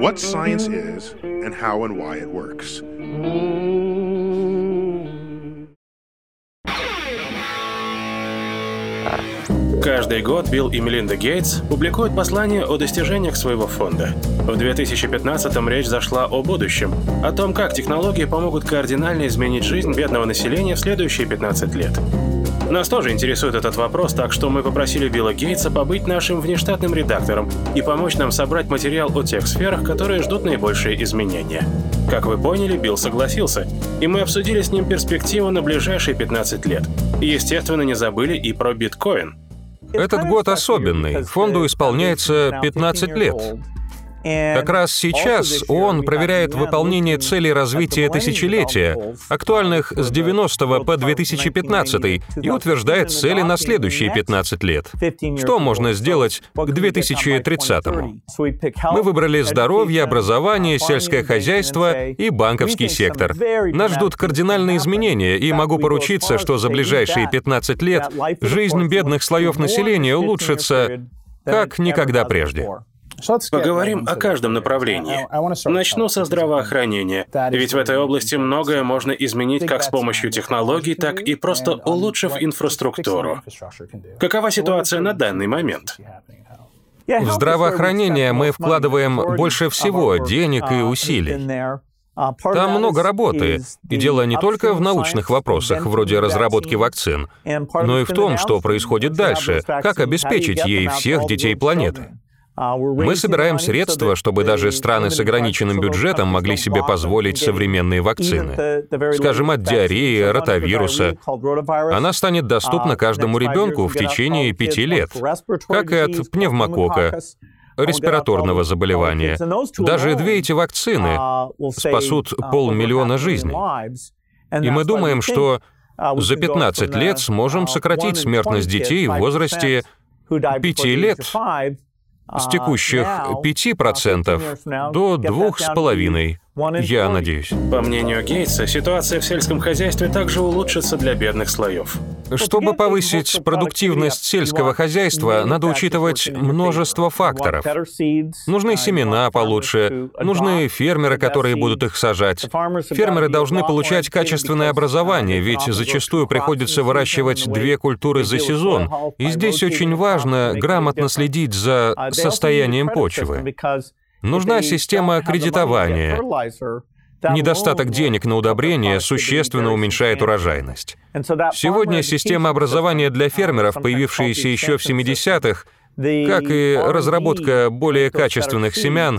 what science is and how and why it works. Каждый год Билл и Мелинда Гейтс публикуют послания о достижениях своего фонда. В 2015-м речь зашла о будущем, о том, как технологии помогут кардинально изменить жизнь бедного населения в следующие 15 лет. Нас тоже интересует этот вопрос, так что мы попросили Билла Гейтса побыть нашим внештатным редактором и помочь нам собрать материал о тех сферах, которые ждут наибольшие изменения. Как вы поняли, Билл согласился, и мы обсудили с ним перспективу на ближайшие 15 лет. И, естественно, не забыли и про биткоин. Этот год особенный. Фонду исполняется 15 лет. Как раз сейчас ООН проверяет выполнение целей развития тысячелетия, актуальных с 90 по 2015, и утверждает цели на следующие 15 лет. Что можно сделать к 2030? Мы выбрали здоровье, образование, сельское хозяйство и банковский сектор. Нас ждут кардинальные изменения, и могу поручиться, что за ближайшие 15 лет жизнь бедных слоев населения улучшится как никогда прежде. Поговорим о каждом направлении. Начну со здравоохранения, ведь в этой области многое можно изменить как с помощью технологий, так и просто улучшив инфраструктуру. Какова ситуация на данный момент? В здравоохранение. Мы вкладываем больше всего денег и усилий. Там много работы, и дело не только в научных вопросах, вроде разработки вакцин, но и в том, что происходит дальше, как обеспечить ей всех детей планеты. Мы собираем средства, чтобы даже страны с ограниченным бюджетом могли себе позволить современные вакцины. Скажем, от диареи, ротавируса. Она станет доступна каждому ребенку в течение пяти лет, как и от пневмокока, респираторного заболевания. Даже две эти вакцины спасут полмиллиона жизней. И мы думаем, что за 15 лет сможем сократить смертность детей в возрасте 5 лет с текущих 5% до 2,5%. Я надеюсь. По мнению Гейтса, ситуация в сельском хозяйстве также улучшится для бедных слоев. Чтобы повысить продуктивность сельского хозяйства, надо учитывать множество факторов. Нужны семена получше, нужны фермеры, которые будут их сажать. Фермеры должны получать качественное образование, ведь зачастую приходится выращивать две культуры за сезон. И здесь очень важно грамотно следить за состоянием почвы. Нужна система кредитования. Недостаток денег на удобрение существенно уменьшает урожайность. Сегодня система образования для фермеров, появившаяся еще в 70-х, как и разработка более качественных семян,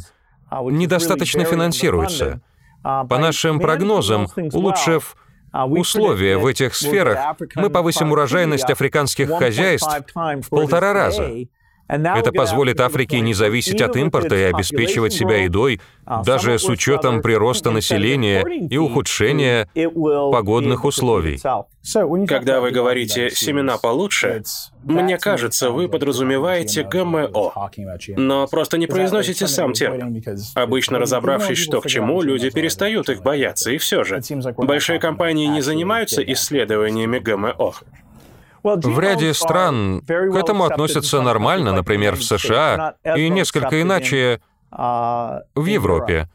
недостаточно финансируется. По нашим прогнозам, улучшив условия в этих сферах, мы повысим урожайность африканских хозяйств в полтора раза. Это позволит Африке не зависеть от импорта и обеспечивать себя едой, даже с учетом прироста населения и ухудшения погодных условий. Когда вы говорите «семена получше», мне кажется, вы подразумеваете ГМО, но просто не произносите сам термин. Обычно разобравшись, что к чему, люди перестают их бояться, и все же. Большие компании не занимаются исследованиями ГМО. В ряде стран к этому относятся нормально, например, в США, и несколько иначе в Европе.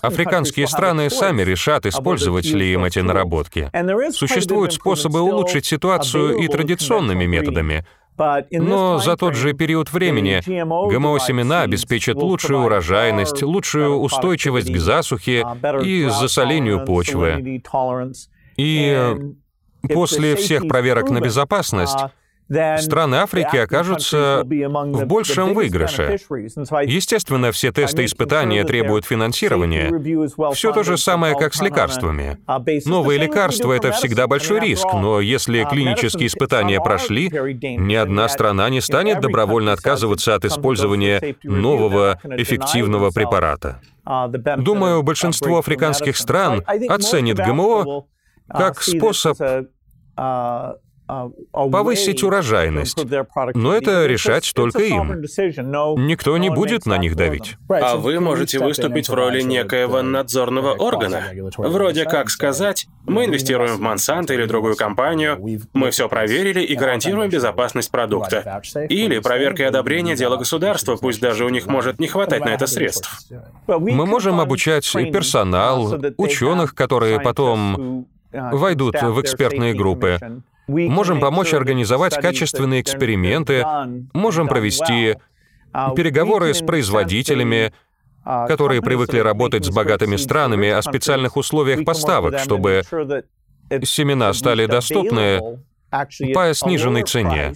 Африканские страны сами решат, использовать ли им эти наработки. Существуют способы улучшить ситуацию и традиционными методами, но за тот же период времени ГМО-семена обеспечат лучшую урожайность, лучшую устойчивость к засухе и засолению почвы. И После всех проверок на безопасность страны Африки окажутся в большем выигрыше. Естественно, все тесты и испытания требуют финансирования. Все то же самое, как с лекарствами. Новые лекарства — это всегда большой риск, но если клинические испытания прошли, ни одна страна не станет добровольно отказываться от использования нового эффективного препарата. Думаю, большинство африканских стран оценит ГМО как способ повысить урожайность. Но это решать только им. Никто не будет на них давить. А вы можете выступить в роли некоего надзорного органа. Вроде как сказать, мы инвестируем в Монсанто или другую компанию, мы все проверили и гарантируем безопасность продукта. Или проверка и одобрение дела государства, пусть даже у них может не хватать на это средств. Мы можем обучать персонал, ученых, которые потом войдут в экспертные группы. Можем помочь организовать качественные эксперименты, можем провести переговоры с производителями, которые привыкли работать с богатыми странами о специальных условиях поставок, чтобы семена стали доступны по сниженной цене.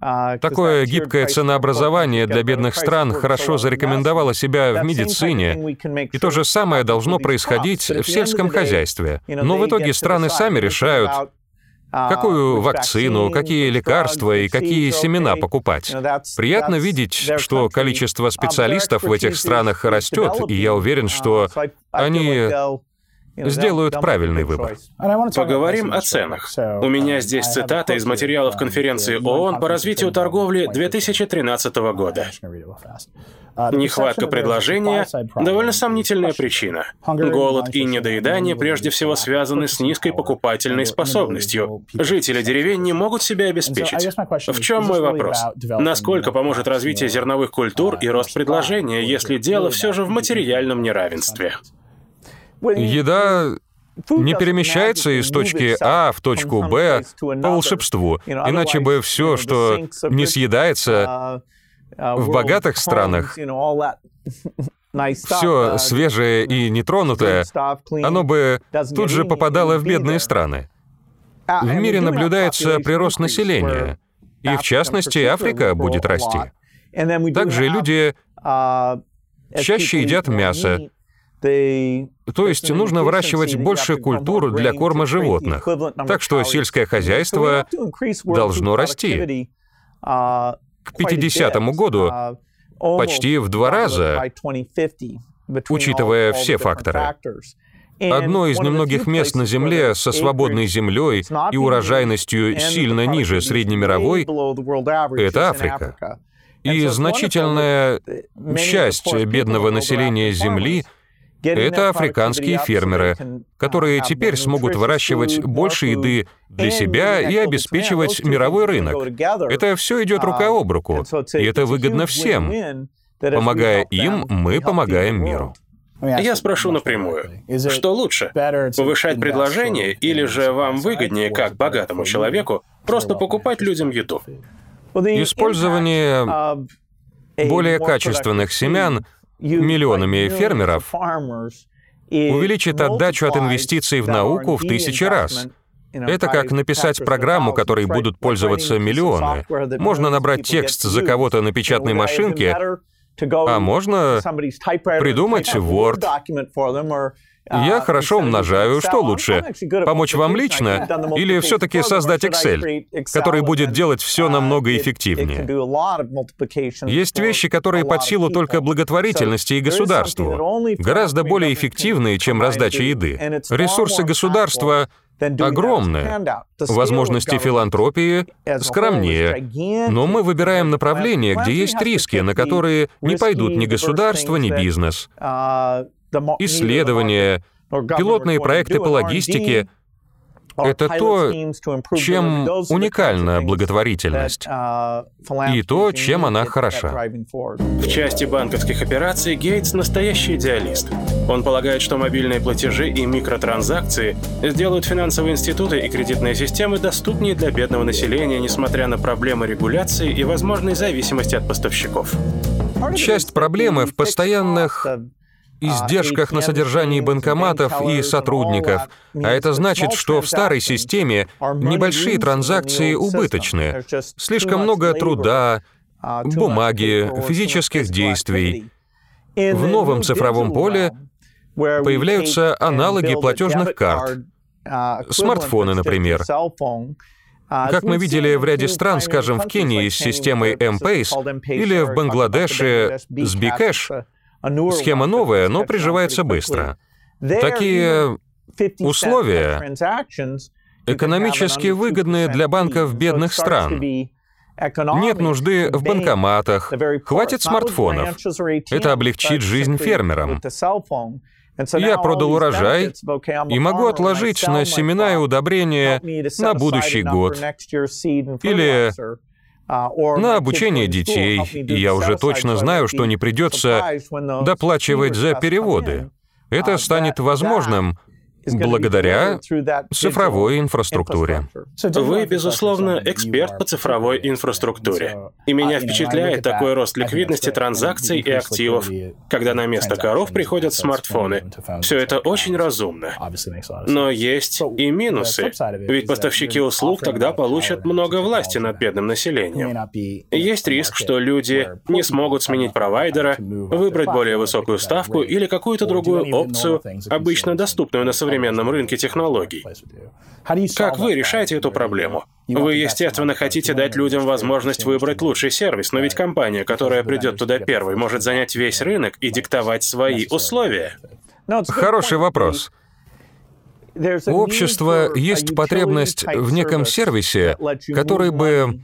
Такое гибкое ценообразование для бедных стран хорошо зарекомендовало себя в медицине, и то же самое должно происходить в сельском хозяйстве. Но в итоге страны сами решают, какую вакцину, какие лекарства и какие семена покупать. Приятно видеть, что количество специалистов в этих странах растет, и я уверен, что они сделают правильный выбор. Поговорим о ценах. У меня здесь цитата из материалов конференции ООН по развитию торговли 2013 года. Нехватка предложения – довольно сомнительная причина. Голод и недоедание прежде всего связаны с низкой покупательной способностью. Жители деревень не могут себя обеспечить. В чем мой вопрос? Насколько поможет развитие зерновых культур и рост предложения, если дело все же в материальном неравенстве? Еда не перемещается из точки А в точку Б по волшебству, иначе бы все, что не съедается в богатых странах, все свежее и нетронутое, оно бы тут же попадало в бедные страны. В мире наблюдается прирост населения, и в частности Африка будет расти. Также люди чаще едят мясо, то есть нужно выращивать больше культур для корма животных. Так что сельское хозяйство должно расти. К 50 году почти в два раза, учитывая все факторы. Одно из немногих мест на Земле со свободной землей и урожайностью сильно ниже среднемировой — это Африка. И значительная часть бедного населения Земли — это африканские фермеры, которые теперь смогут выращивать больше еды для себя и обеспечивать мировой рынок. Это все идет рука об руку, и это выгодно всем. Помогая им, мы помогаем миру. Я спрошу напрямую, что лучше, повышать предложение или же вам выгоднее, как богатому человеку, просто покупать людям еду? Использование более качественных семян — миллионами фермеров увеличит отдачу от инвестиций в науку в тысячи раз. Это как написать программу, которой будут пользоваться миллионы. Можно набрать текст за кого-то на печатной машинке, а можно придумать Word я а, хорошо умножаю. Что лучше? Помочь вам лично или все-таки создать Excel, который будет делать все uh, намного эффективнее? Есть вещи, которые под силу только благотворительности и государству, гораздо более эффективные, чем раздача еды. Ресурсы государства огромны, возможности филантропии скромнее, но мы выбираем направление, где есть риски, на которые не пойдут ни государство, ни бизнес. Uh, исследования, пилотные проекты по логистике — это то, чем уникальна благотворительность, и то, чем она хороша. В части банковских операций Гейтс — настоящий идеалист. Он полагает, что мобильные платежи и микротранзакции сделают финансовые институты и кредитные системы доступнее для бедного населения, несмотря на проблемы регуляции и возможной зависимости от поставщиков. Часть проблемы в постоянных издержках на содержании банкоматов и сотрудников, а это значит, что в старой системе небольшие транзакции убыточны, слишком много труда, бумаги, физических действий. В новом цифровом поле появляются аналоги платежных карт, смартфоны, например. Как мы видели в ряде стран, скажем, в Кении с системой M-Pay или в Бангладеше с Bcash, Схема новая, но приживается быстро. Такие условия экономически выгодные для банков бедных стран. Нет нужды в банкоматах, хватит смартфонов. Это облегчит жизнь фермерам. Я продал урожай и могу отложить на семена и удобрения на будущий год. Или на обучение детей, и я уже точно знаю, что не придется доплачивать за переводы. Это станет возможным благодаря цифровой инфраструктуре. Вы, безусловно, эксперт по цифровой инфраструктуре. И меня впечатляет такой рост ликвидности транзакций и активов, когда на место коров приходят смартфоны. Все это очень разумно. Но есть и минусы. Ведь поставщики услуг тогда получат много власти над бедным населением. Есть риск, что люди не смогут сменить провайдера, выбрать более высокую ставку или какую-то другую опцию, обычно доступную на современном современном рынке технологий. Как вы решаете эту проблему? Вы, естественно, хотите дать людям возможность выбрать лучший сервис, но ведь компания, которая придет туда первой, может занять весь рынок и диктовать свои условия. Хороший вопрос. У общества есть потребность в неком сервисе, который бы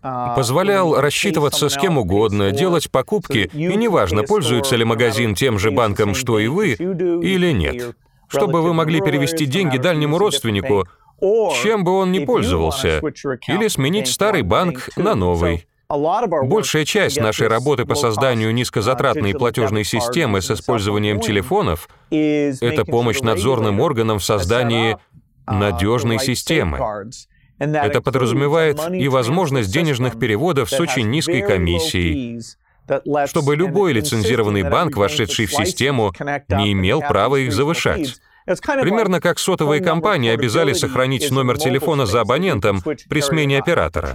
позволял рассчитываться с кем угодно, делать покупки, и неважно, пользуется ли магазин тем же банком, что и вы, или нет чтобы вы могли перевести деньги дальнему родственнику, чем бы он ни пользовался, или сменить старый банк на новый. Большая часть нашей работы по созданию низкозатратной платежной системы с использованием телефонов — это помощь надзорным органам в создании надежной системы. Это подразумевает и возможность денежных переводов с очень низкой комиссией, чтобы любой лицензированный банк, вошедший в систему, не имел права их завышать. Примерно как сотовые компании обязали сохранить номер телефона за абонентом при смене оператора.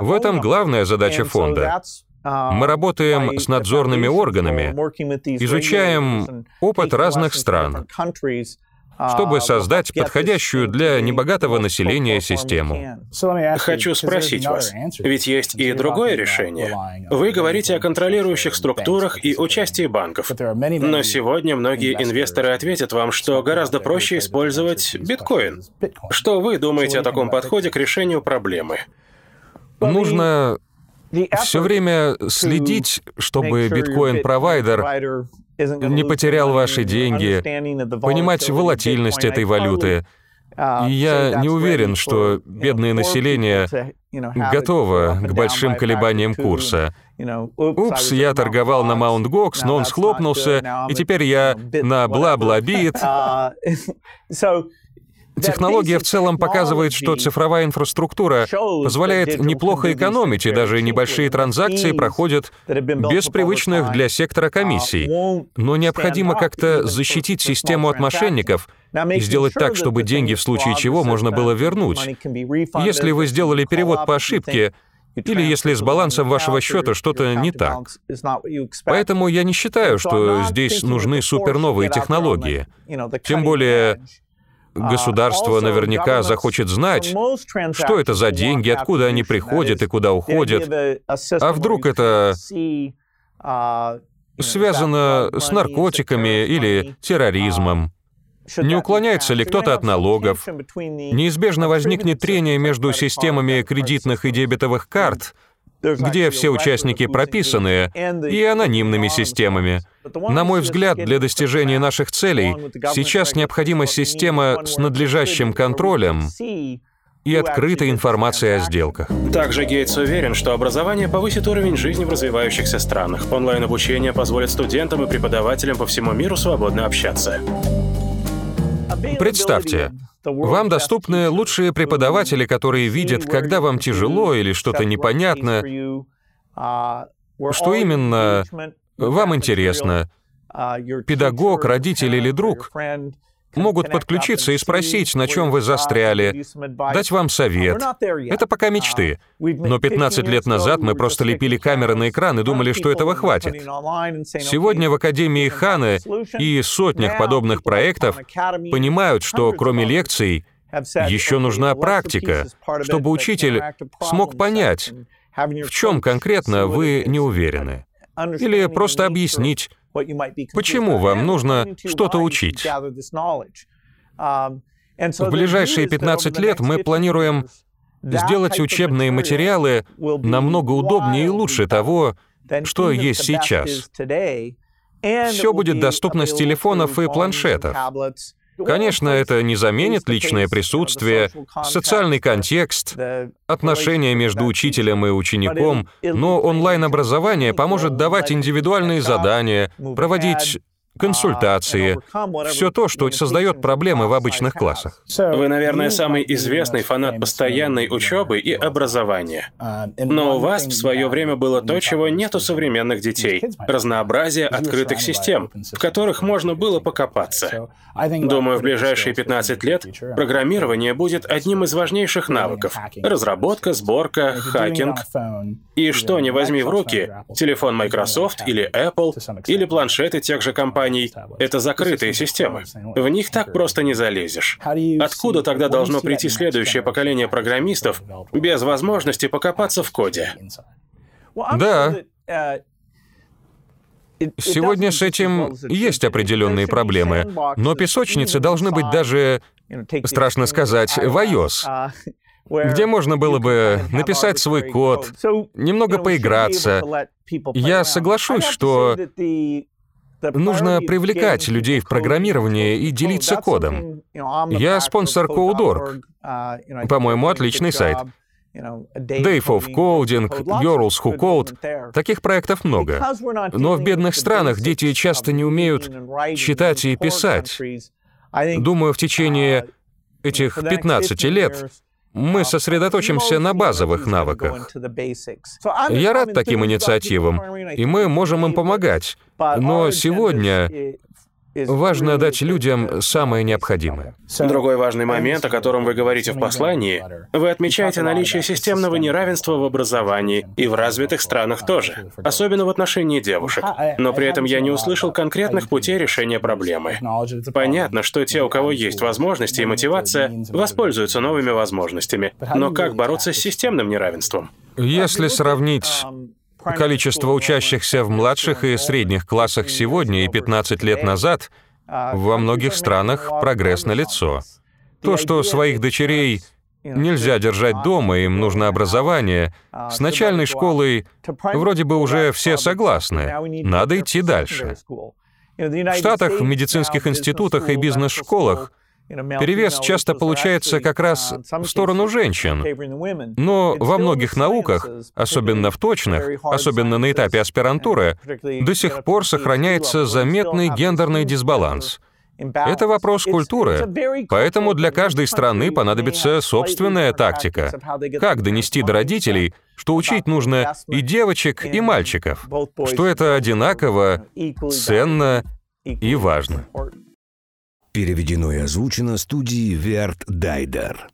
В этом главная задача фонда. Мы работаем с надзорными органами, изучаем опыт разных стран, чтобы создать подходящую для небогатого населения систему. Хочу спросить вас, ведь есть и другое решение. Вы говорите о контролирующих структурах и участии банков. Но сегодня многие инвесторы ответят вам, что гораздо проще использовать биткоин. Что вы думаете о таком подходе к решению проблемы? Нужно все время следить, чтобы биткоин-провайдер не потерял ваши деньги, понимать волатильность этой валюты. И я не уверен, что бедное население готово к большим колебаниям курса. Упс, я торговал на Маунт Гокс, но он схлопнулся, и теперь я на бла-бла-бит. Технология в целом показывает, что цифровая инфраструктура позволяет неплохо экономить, и даже небольшие транзакции проходят без привычных для сектора комиссий. Но необходимо как-то защитить систему от мошенников и сделать так, чтобы деньги в случае чего можно было вернуть. Если вы сделали перевод по ошибке, или если с балансом вашего счета что-то не так. Поэтому я не считаю, что здесь нужны суперновые технологии. Тем более государство наверняка захочет знать, что это за деньги, откуда они приходят и куда уходят. А вдруг это uh, связано с наркотиками или терроризмом? Не уклоняется ли кто-то от налогов? Неизбежно возникнет трение между системами кредитных и дебетовых карт, где все участники прописаны, и анонимными системами. На мой взгляд, для достижения наших целей сейчас необходима система с надлежащим контролем и открытой информацией о сделках. Также Гейтс уверен, что образование повысит уровень жизни в развивающихся странах. Онлайн-обучение позволит студентам и преподавателям по всему миру свободно общаться. Представьте, вам доступны лучшие преподаватели, которые видят, когда вам тяжело или что-то непонятно, что именно вам интересно. Педагог, родитель или друг могут подключиться и спросить, на чем вы застряли, дать вам совет. Это пока мечты. Но 15 лет назад мы просто лепили камеры на экран и думали, что этого хватит. Сегодня в Академии Ханы и сотнях подобных проектов понимают, что кроме лекций еще нужна практика, чтобы учитель смог понять, в чем конкретно вы не уверены. Или просто объяснить, почему вам нужно что-то учить. В ближайшие 15 лет мы планируем сделать учебные материалы намного удобнее и лучше того, что есть сейчас. Все будет доступно с телефонов и планшетов. Конечно, это не заменит личное присутствие, социальный контекст, отношения между учителем и учеником, но онлайн-образование поможет давать индивидуальные задания, проводить консультации, все то, что создает проблемы в обычных классах. Вы, наверное, самый известный фанат постоянной учебы и образования. Но у вас в свое время было то, чего нет у современных детей — разнообразие открытых систем, в которых можно было покопаться. Думаю, в ближайшие 15 лет программирование будет одним из важнейших навыков. Разработка, сборка, хакинг. И что не возьми в руки, телефон Microsoft или Apple, или планшеты тех же компаний, компаний — это закрытые системы. В них так просто не залезешь. Откуда тогда должно прийти следующее поколение программистов без возможности покопаться в коде? Да. Сегодня с этим есть определенные проблемы, но песочницы должны быть даже, страшно сказать, в iOS, где можно было бы написать свой код, немного поиграться. Я соглашусь, что Нужно привлекать людей в программирование и делиться кодом. Я спонсор Code.org. По-моему, отличный сайт. Dave of Coding, Girls Who Code. Таких проектов много. Но в бедных странах дети часто не умеют читать и писать. Думаю, в течение этих 15 лет мы сосредоточимся на базовых навыках. Я рад таким инициативам, и мы можем им помогать. Но сегодня Важно дать людям самое необходимое. Другой важный момент, о котором вы говорите в послании, вы отмечаете наличие системного неравенства в образовании и в развитых странах тоже, особенно в отношении девушек. Но при этом я не услышал конкретных путей решения проблемы. Понятно, что те, у кого есть возможности и мотивация, воспользуются новыми возможностями. Но как бороться с системным неравенством? Если сравнить Количество учащихся в младших и средних классах сегодня и 15 лет назад во многих странах прогресс налицо. То, что своих дочерей нельзя держать дома, им нужно образование, с начальной школой вроде бы уже все согласны, надо идти дальше. В Штатах, в медицинских институтах и бизнес-школах Перевес часто получается как раз в сторону женщин. Но во многих науках, особенно в точных, особенно на этапе аспирантуры, до сих пор сохраняется заметный гендерный дисбаланс. Это вопрос культуры, поэтому для каждой страны понадобится собственная тактика. Как донести до родителей, что учить нужно и девочек, и мальчиков, что это одинаково, ценно и важно. Переведено и озвучено студией Верт Дайдер.